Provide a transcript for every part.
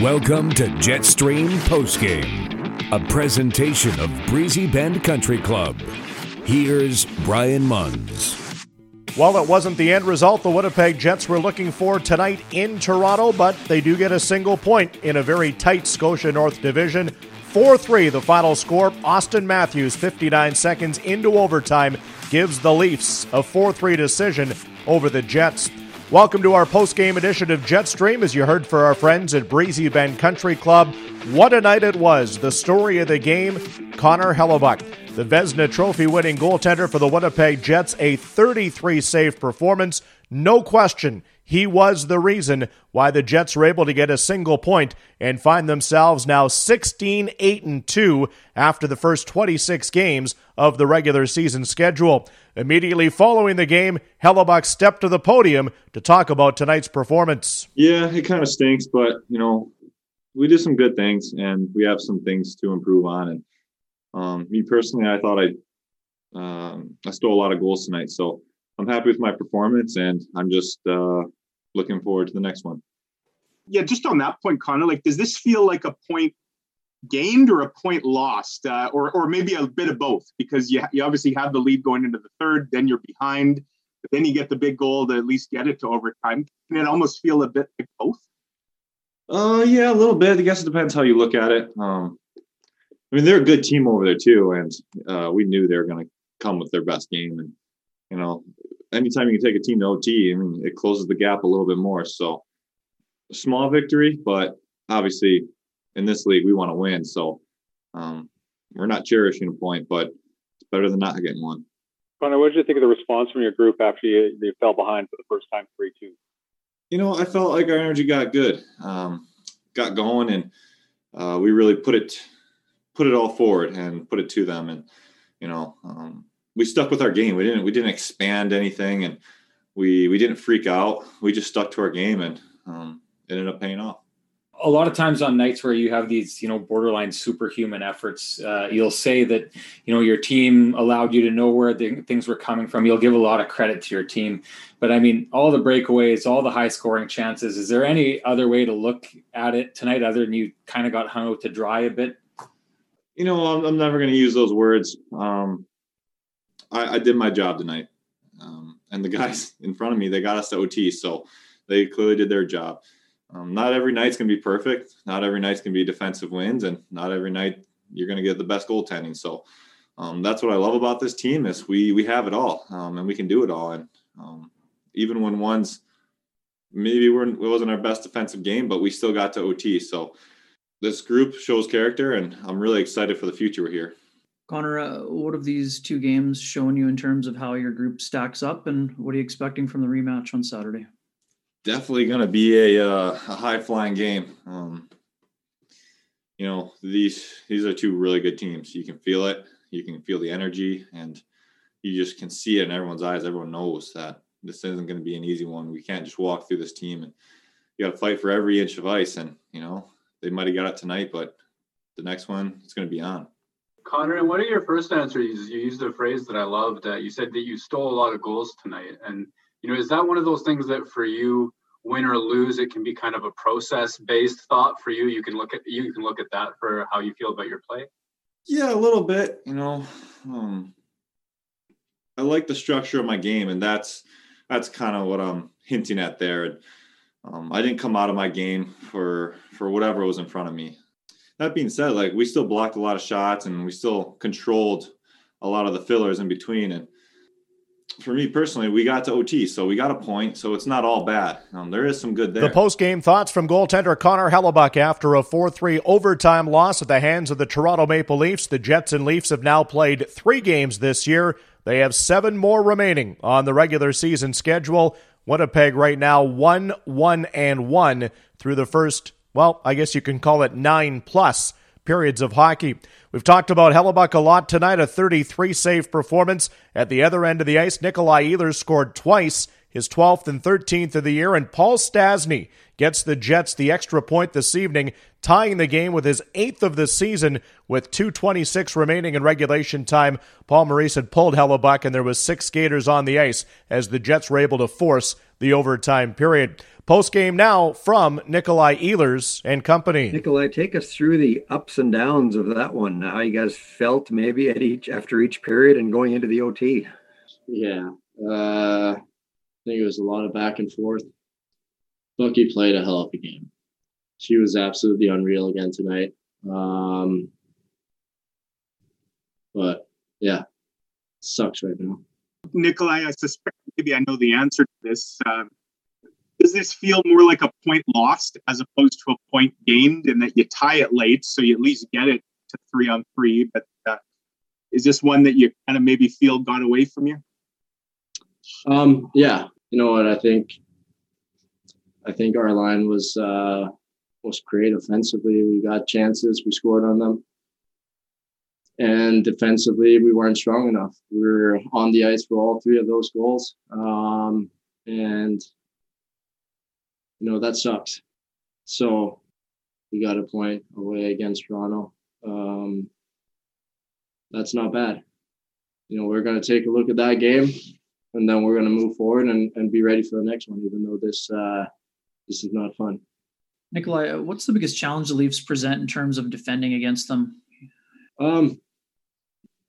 Welcome to Jetstream Postgame, a presentation of Breezy Bend Country Club. Here's Brian Munz. Well, it wasn't the end result the Winnipeg Jets were looking for tonight in Toronto, but they do get a single point in a very tight Scotia North division. 4 3, the final score. Auston Matthews, 59 seconds into overtime, gives the Leafs a 4 3 decision over the Jets. Welcome to our post-game edition of Jetstream. As you heard for our friends at Breezy Bend Country Club, what a night it was. The story of the game, Connor Hellebuyck. The Vezina Trophy winning goaltender for the Winnipeg Jets, a 33 save performance. No question, he was the reason why the Jets were able to get a single point and find themselves now 16 8 and 2 after the first 26 games of the regular season schedule. Immediately following the game, Hellebuyck stepped to the podium to talk about tonight's performance. Yeah, it kind of stinks, but you know, we did some good things and we have some things to improve on. And um, me personally, I thought I um, I stole a lot of goals tonight, so I'm happy with my performance, and I'm just uh, looking forward to the next one. Yeah, just on that point, Connor, like, does this feel like a point gained or a point lost, uh, or or maybe a bit of both? Because you you obviously have the lead going into the third, then you're behind, but then you get the big goal to at least get it to overtime. Can it almost feel a bit like both? Uh, yeah, a little bit. I guess it depends how you look at it. Um, I mean, they're a good team over there too, and uh, we knew they were going to come with their best game. And you know, anytime you can take a team to OT, I mean, it closes the gap a little bit more. So, small victory, but obviously, in this league, we want to win. So, um, we're not cherishing a point, but it's better than not getting one. Connor, what did you think of the response from your group after you, you fell behind for the first time, three two? You know, I felt like our energy got good, um, got going, and uh, we really put it put it all forward and put it to them, and you know, um, we stuck with our game. We didn't we didn't expand anything, and we we didn't freak out. We just stuck to our game, and um, it ended up paying off. A lot of times on nights where you have these, you know, borderline superhuman efforts, uh, you'll say that, you know, your team allowed you to know where the, things were coming from. You'll give a lot of credit to your team, but I mean, all the breakaways, all the high scoring chances. Is there any other way to look at it tonight, other than you kind of got hung out to dry a bit? You know, I'm, I'm never going to use those words. Um, I, I did my job tonight. Um, and the guys in front of me, they got us to OT. So they clearly did their job. Um, not every night's going to be perfect. Not every night's going to be defensive wins. And not every night you're going to get the best goaltending. So um, that's what I love about this team is we, we have it all um, and we can do it all. And um, even when one's maybe we're, it wasn't our best defensive game, but we still got to OT. So this group shows character and I'm really excited for the future here. Connor, uh, what have these two games shown you in terms of how your group stacks up, and what are you expecting from the rematch on Saturday? Definitely going to be a, uh, a high flying game. Um, you know these these are two really good teams. You can feel it. You can feel the energy, and you just can see it in everyone's eyes. Everyone knows that this isn't going to be an easy one. We can't just walk through this team, and you got to fight for every inch of ice. And you know they might have got it tonight, but the next one it's going to be on. Connor, in one of your first answers, you used a phrase that I loved. Uh, you said that you stole a lot of goals tonight, and you know, is that one of those things that for you, win or lose, it can be kind of a process-based thought for you? You can look at you can look at that for how you feel about your play. Yeah, a little bit. You know, um, I like the structure of my game, and that's that's kind of what I'm hinting at there. Um, I didn't come out of my game for for whatever was in front of me that being said, like we still blocked a lot of shots and we still controlled a lot of the fillers in between. And for me personally, we got to OT, so we got a point. So it's not all bad. Um, there is some good there. The post game thoughts from goaltender Connor Hellebuyck after a 4 3 overtime loss at the hands of the Toronto Maple Leafs. The Jets and Leafs have now played three games this year. They have seven more remaining on the regular season schedule. Winnipeg right now 1 1 and 1 through the first well, I guess you can call it nine plus periods of hockey. We've talked about Hellebuyck a lot tonight, a 33 save performance. At the other end of the ice, Nikolai Ehlers scored twice, his 12th and 13th of the year, and Paul Stastny gets the Jets the extra point this evening, tying the game with his eighth of the season with 2.26 remaining in regulation time. Paul Maurice had pulled Hellebuyck, and there was six skaters on the ice as the Jets were able to force the overtime period. Post game now from Nikolai Ehlers and company. Nikolai, take us through the ups and downs of that one. How you guys felt maybe at each after each period and going into the OT. Yeah, uh, I think it was a lot of back and forth. Bucky played a hell of a game. She was absolutely unreal again tonight. Um, but yeah, sucks right now. Nikolai, I suspect maybe I know the answer to this. Um, does this feel more like a point lost as opposed to a point gained, and that you tie it late, so you at least get it to three on three? But uh, is this one that you kind of maybe feel got away from you? Um, yeah, you know what? I think I think our line was uh, was great offensively. We got chances, we scored on them, and defensively we weren't strong enough. We were on the ice for all three of those goals, um, and you know that sucks. So we got a point away against Toronto. Um, that's not bad. You know, we're going to take a look at that game, and then we're going to move forward and, and be ready for the next one. Even though this uh, this is not fun. Nikolai, uh, what's the biggest challenge the Leafs present in terms of defending against them? Um,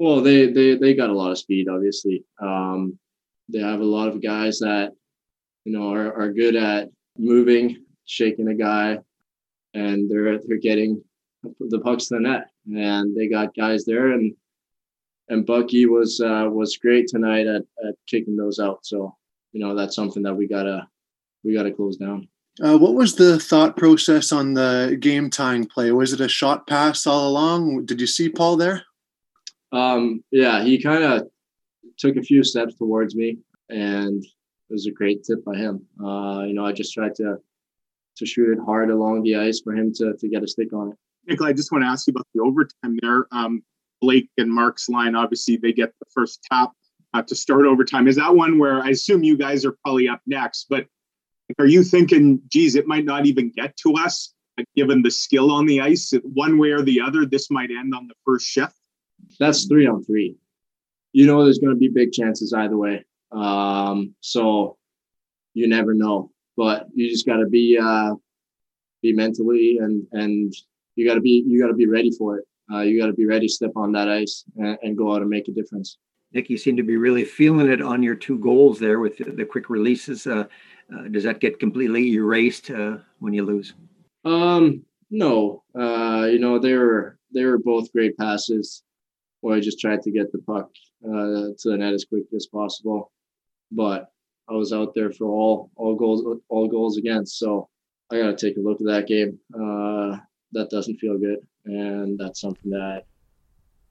well, they they they got a lot of speed. Obviously, um, they have a lot of guys that you know are, are good at moving, shaking a guy, and they're they're getting the pucks to the net, and they got guys there, and and Bucky was uh, was great tonight at, at kicking those out. So you know that's something that we gotta we gotta close down. Uh, what was the thought process on the game tying play? Was it a shot pass all along? Did you see Paul there? Um, yeah, he kind of took a few steps towards me, and it was a great tip by him. Uh, you know, I just tried to to shoot it hard along the ice for him to to get a stick on it. Nikolai, I just want to ask you about the overtime there. Um, Blake and Mark's line, obviously, they get the first tap uh, to start overtime. Is that one where I assume you guys are probably up next? But are you thinking, geez, it might not even get to us, given the skill on the ice? One way or the other, this might end on the first shift? That's three on three. You know, there's going to be big chances either way. Um, so you never know, but you just got to be uh, be mentally and and you got to be you got to be ready for it. Uh, you got to be ready to step on that ice and, and, go out and make a difference. Nick, you seem to be really feeling it on your two goals there with the, the quick releases. Uh, uh, does that get completely erased uh, when you lose? Um, no. Uh, you know they were they were both great passes. Where I just tried to get the puck uh, to the net as quick as possible, but I was out there for all all goals all goals against. So I got to take a look at that game. Uh, that doesn't feel good, and that's something that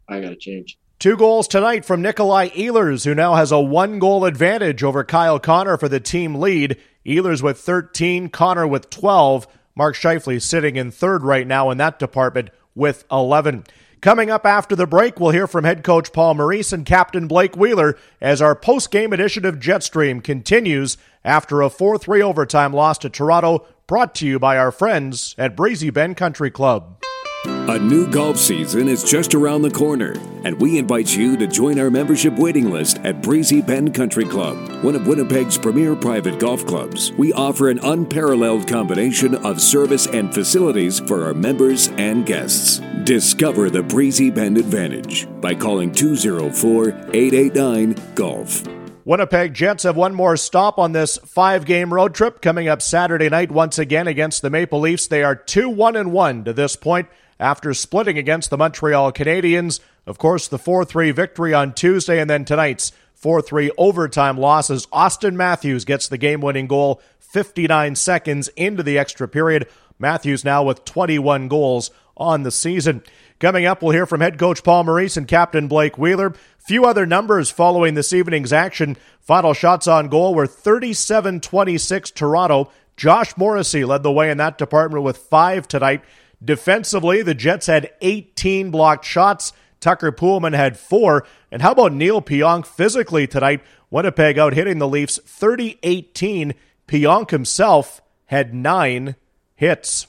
I got to change. Two goals tonight from Nikolai Ehlers, who now has a one goal advantage over Kyle Connor for the team lead. Ehlers with 13, Connor with 12. Mark Scheifele sitting in third right now in that department with 11. Coming up after the break, we'll hear from head coach Paul Maurice and captain Blake Wheeler as our post game edition of Jetstream continues after a 4 3 overtime loss to Toronto, brought to you by our friends at Breezy Bend Country Club. A new golf season is just around the corner, and we invite you to join our membership waiting list at Breezy Bend Country Club, one of Winnipeg's premier private golf clubs. We offer an unparalleled combination of service and facilities for our members and guests. Discover the Breezy Bend advantage by calling 204 889 Golf. Winnipeg Jets have one more stop on this five game road trip coming up Saturday night once again against the Maple Leafs. They are 2 1 and 1 to this point after splitting against the Montreal Canadiens. Of course, the 4 3 victory on Tuesday, and then tonight's 4 3 overtime losses. Auston Matthews gets the game winning goal 59 seconds into the extra period. Matthews now with 21 goals on the season. Coming up, we'll hear from head coach Paul Maurice and captain Blake Wheeler. Few other numbers following this evening's action. Final shots on goal were 37 26 Toronto. Josh Morrissey led the way in that department with five tonight. Defensively, the Jets had 18 blocked shots. Tucker Poolman had four. And how about Neal Pionk physically tonight? Winnipeg out hitting the Leafs 30 18. Pionk himself had nine hits.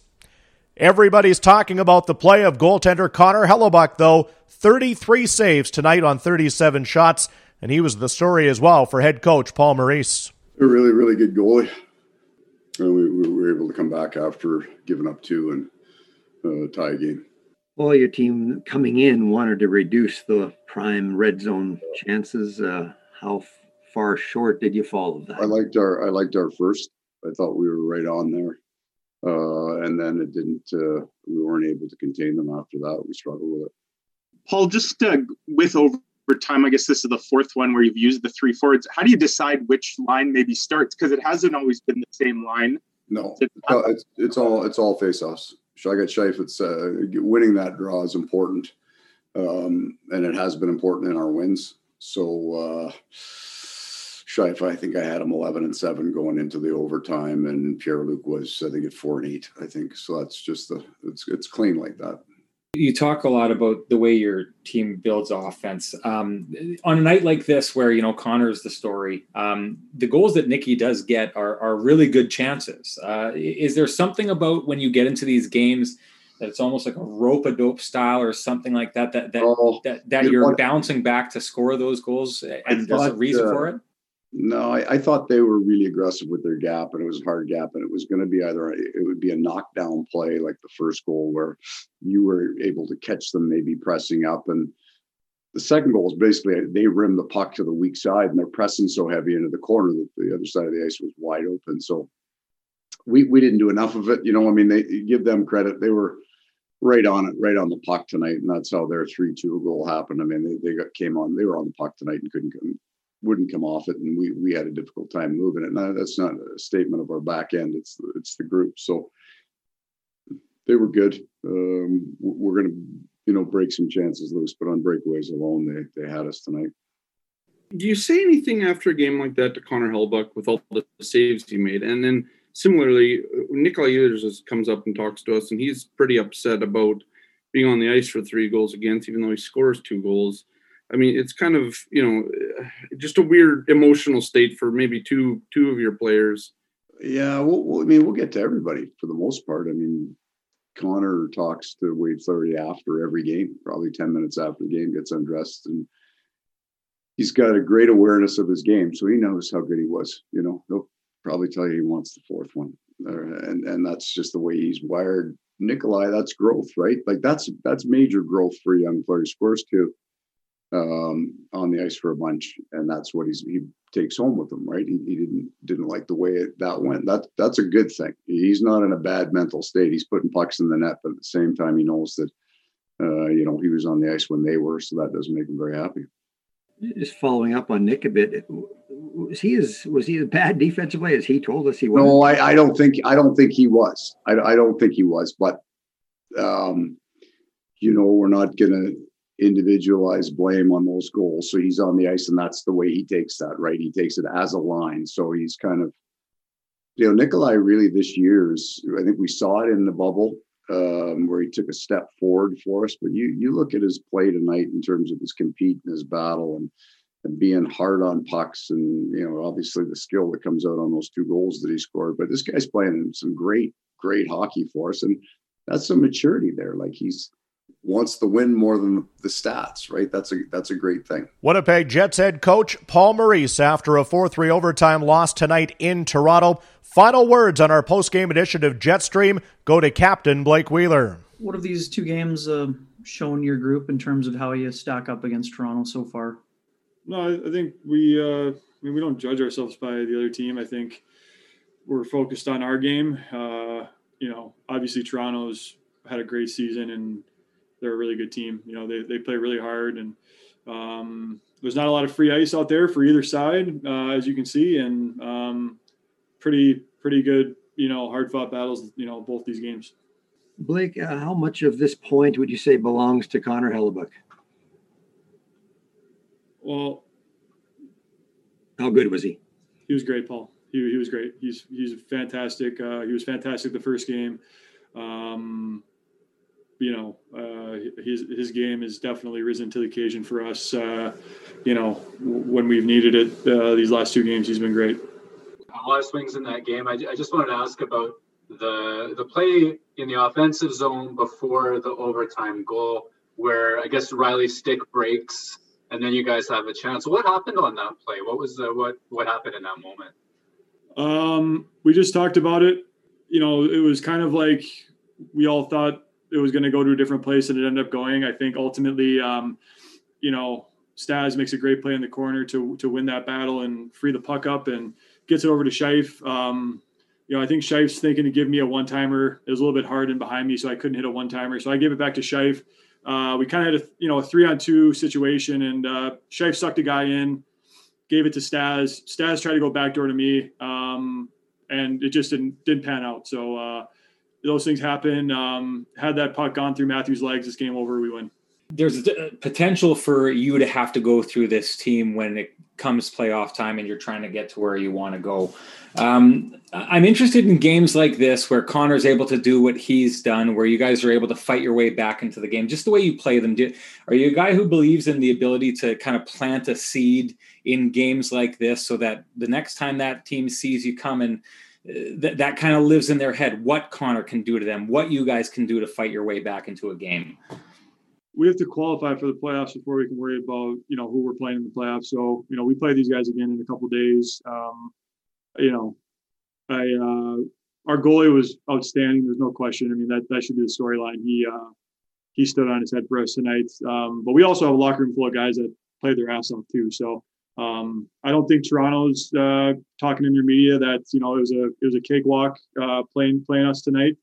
Everybody's talking about the play of goaltender Connor Hellebuyck, though. 33 saves tonight on 37 shots, and he was the story as well for head coach Paul Maurice. A really, really good goalie. And we, we were able to come back after giving up two and uh, tie game. Well, your team coming in wanted to reduce the prime red zone chances. Uh, how far short did you fall of that? I liked our I liked our first. I thought we were right on there, uh, and then it didn't. Uh, we weren't able to contain them after that. We struggled with it. Paul, just uh, with overtime, I guess this is the fourth one where you've used the three forwards. How do you decide which line maybe starts? Because it hasn't always been the same line. No, it's it's all it's all face-offs. Scheif, it's uh, winning that draw is important, um, and it has been important in our wins. So. Uh, Scheif, I think I had him 11 and 7 going into the overtime, and Pierre Luc was, I think, at 4 and 8, I think. So that's just the, it's, it's clean like that. You talk a lot about the way your team builds offense. Um, on a night like this, where you know Connor's the story, um, the goals that Nikki does get are are really good chances. Uh, is there something about when you get into these games that it's almost like a rope a dope style or something like that that that oh, that, that you're bouncing back to score those goals, and there's a reason uh, for it? No, I, I, thought they were really aggressive with their gap, and it was a hard gap, and it was going to be either it would be a knockdown play like the first goal where you were able to catch them maybe pressing up, and the second goal is basically they rim the puck to the weak side, and they're pressing so heavy into the corner that the other side of the ice was wide open. So we we didn't do enough of it. You know, I mean, they give them credit; they were right on it, right on the puck tonight, and that's how their three-two goal happened. I mean, they, they got came on, they were on the puck tonight and couldn't wouldn't come off it, and we we had a difficult time moving it. Now that's not a statement of our back end; it's it's the group. So they were good. Um, we're going to you know break some chances loose, but on breakaways alone, they they had us tonight. Do you say anything after a game like that to Connor Hellebuyck with all the saves he made? And then similarly, Nikolai Ehlers comes up and talks to us, and he's pretty upset about being on the ice for three goals against, even though he scores two goals. I mean, it's kind of you know just a weird emotional state for maybe two two of your players. Yeah, well, I mean, we'll get to everybody for the most part. I mean, Connor talks to Wade Flaherty after every game, probably ten minutes after the game, gets undressed, and he's got a great awareness of his game, so he knows how good he was. You know, he'll probably tell you he wants the fourth one, and and that's just the way he's wired. Nikolai, that's growth, right? Like that's that's major growth for young players. Scores too um, on the ice for a bunch, and that's what he's he takes home with him, right? He, he didn't didn't like the way it, that went. That that's a good thing. He's not in a bad mental state. He's putting pucks in the net, but at the same time, he knows that uh, you know he was on the ice when they were, so that doesn't make him very happy. Just following up on Nick a bit, was he as was he a bad defensively as he told us he was? No, I, I don't think I don't think he was. I, I don't think he was, but um, you know we're not gonna individualized blame on those goals. So he's on the ice, and that's the way he takes that, right? He takes it as a line. So he's kind of, you know, Nikolai really this year's. I think we saw it in the bubble um, where he took a step forward for us. But you you look at his play tonight in terms of his compete and his battle and and being hard on pucks and you know obviously the skill that comes out on those two goals that he scored. But this guy's playing some great great hockey for us and that's some maturity there. Like he's wants the win more than the stats, right? That's a that's a great thing. Winnipeg Jets head coach Paul Maurice after a 4-3 overtime loss tonight in Toronto. Final words on our post-game edition of Jetstream go to Captain Blake Wheeler. What have these two games uh, shown your group in terms of how you stack up against Toronto so far? No, I think we uh, I mean we don't judge ourselves by the other team. I think we're focused on our game. Uh, you know, obviously Toronto's had a great season and they're a really good team. You know, they, they play really hard and um, there's not a lot of free ice out there for either side, uh, as you can see, and um, pretty pretty good, you know, hard fought battles. You know, both these games. Blake, uh, how much of this point would you say belongs to Connor Hellebuyck? Well, how good was he? He was great, Paul. He, he was great. He's he's fantastic. Uh, he was fantastic the first game. Um, you know, uh, his his game has definitely risen to the occasion for us. Uh, you know, when we've needed it, uh, these last two games, he's been great. A lot of swings in that game. I, I just wanted to ask about the the play in the offensive zone before the overtime goal, where I guess Rielly's stick breaks, and then you guys have a chance. What happened on that play? What was the, what what happened in that moment? Um, we just talked about it. You know, it was kind of like we all thought it was going to go to a different place, and it ended up going. I think ultimately, um, you know, Stas makes a great play in the corner to to win that battle and free the puck up and gets it over to Scheif. Um, you know, I think Scheif's thinking to give me a one timer. It was a little bit hard and behind me, so I couldn't hit a one timer. So I gave it back to Scheif. Uh, we kind of had a you know a three on two situation, and uh, Scheif sucked a guy in, gave it to Stas. Stas tried to go backdoor to me, um, and it just didn't didn't pan out. So uh, those things happen. Um, had that puck gone through Matthews' legs, this game over, we win. There's a potential for you to have to go through this team when it comes playoff time and you're trying to get to where you want to go. Um, I'm interested in games like this where Connor's able to do what he's done, where you guys are able to fight your way back into the game, just the way you play them. Do, are you a guy who believes in the ability to kind of plant a seed in games like this so that the next time that team sees you coming, uh, that, that kind of lives in their head what Connor can do to them, what you guys can do to fight your way back into a game? we have to qualify for the playoffs before we can worry about you know who we're playing in the playoffs. So you know we play these guys again in a couple days. Um, you know, I uh, our goalie was outstanding. There's no question. I mean that that should be the storyline. He uh, he stood on his head for us tonight. Um, but we also have a locker room full of guys that play their ass off too. So um, I don't think Toronto's uh, talking in their media that you know it was a it was a cakewalk uh, playing playing us tonight.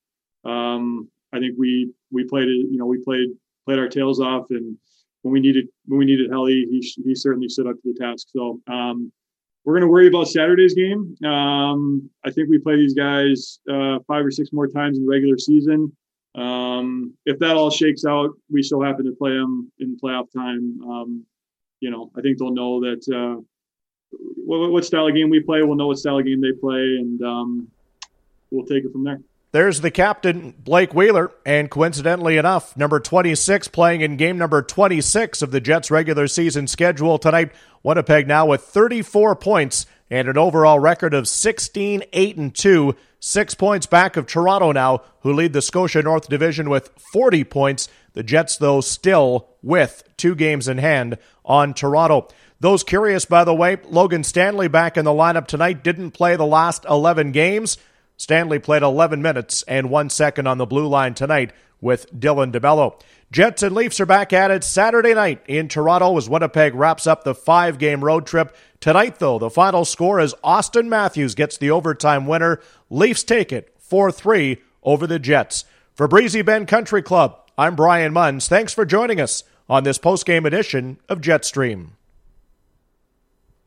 Um, I think we we played it. You know we played played our tails off, and when we needed when we needed Helly, he he certainly stood up to the task. So um, we're going to worry about Saturday's game. Um, I think we play these guys uh, five or six more times in the regular season. Um, if that all shakes out, we still happen to play them in playoff time. Um, you know, I think they'll know that uh, what, what, style of game we play. We'll know what style of game they play, and um, we'll take it from there. There's the captain, Blake Wheeler, and coincidentally enough, number 26 playing in game number 26 of the Jets' regular season schedule tonight. Winnipeg now with 34 points and an overall record of 16 8 and 2, six points back of Toronto now, who lead the Scotia North Division with 40 points. The Jets, though, still with two games in hand on Toronto. Those curious, by the way, Logan Stanley back in the lineup tonight didn't play the last 11 games. Stanley played 11 minutes and one second on the blue line tonight with Dylan DeMelo. Jets and Leafs are back at it Saturday night in Toronto as Winnipeg wraps up the five game road trip. Tonight, though, the final score is Auston Matthews gets the overtime winner. Leafs take it 4 3 over the Jets. For Breezy Bend Country Club, I'm Brian Munz. Thanks for joining us on this post game edition of Jetstream.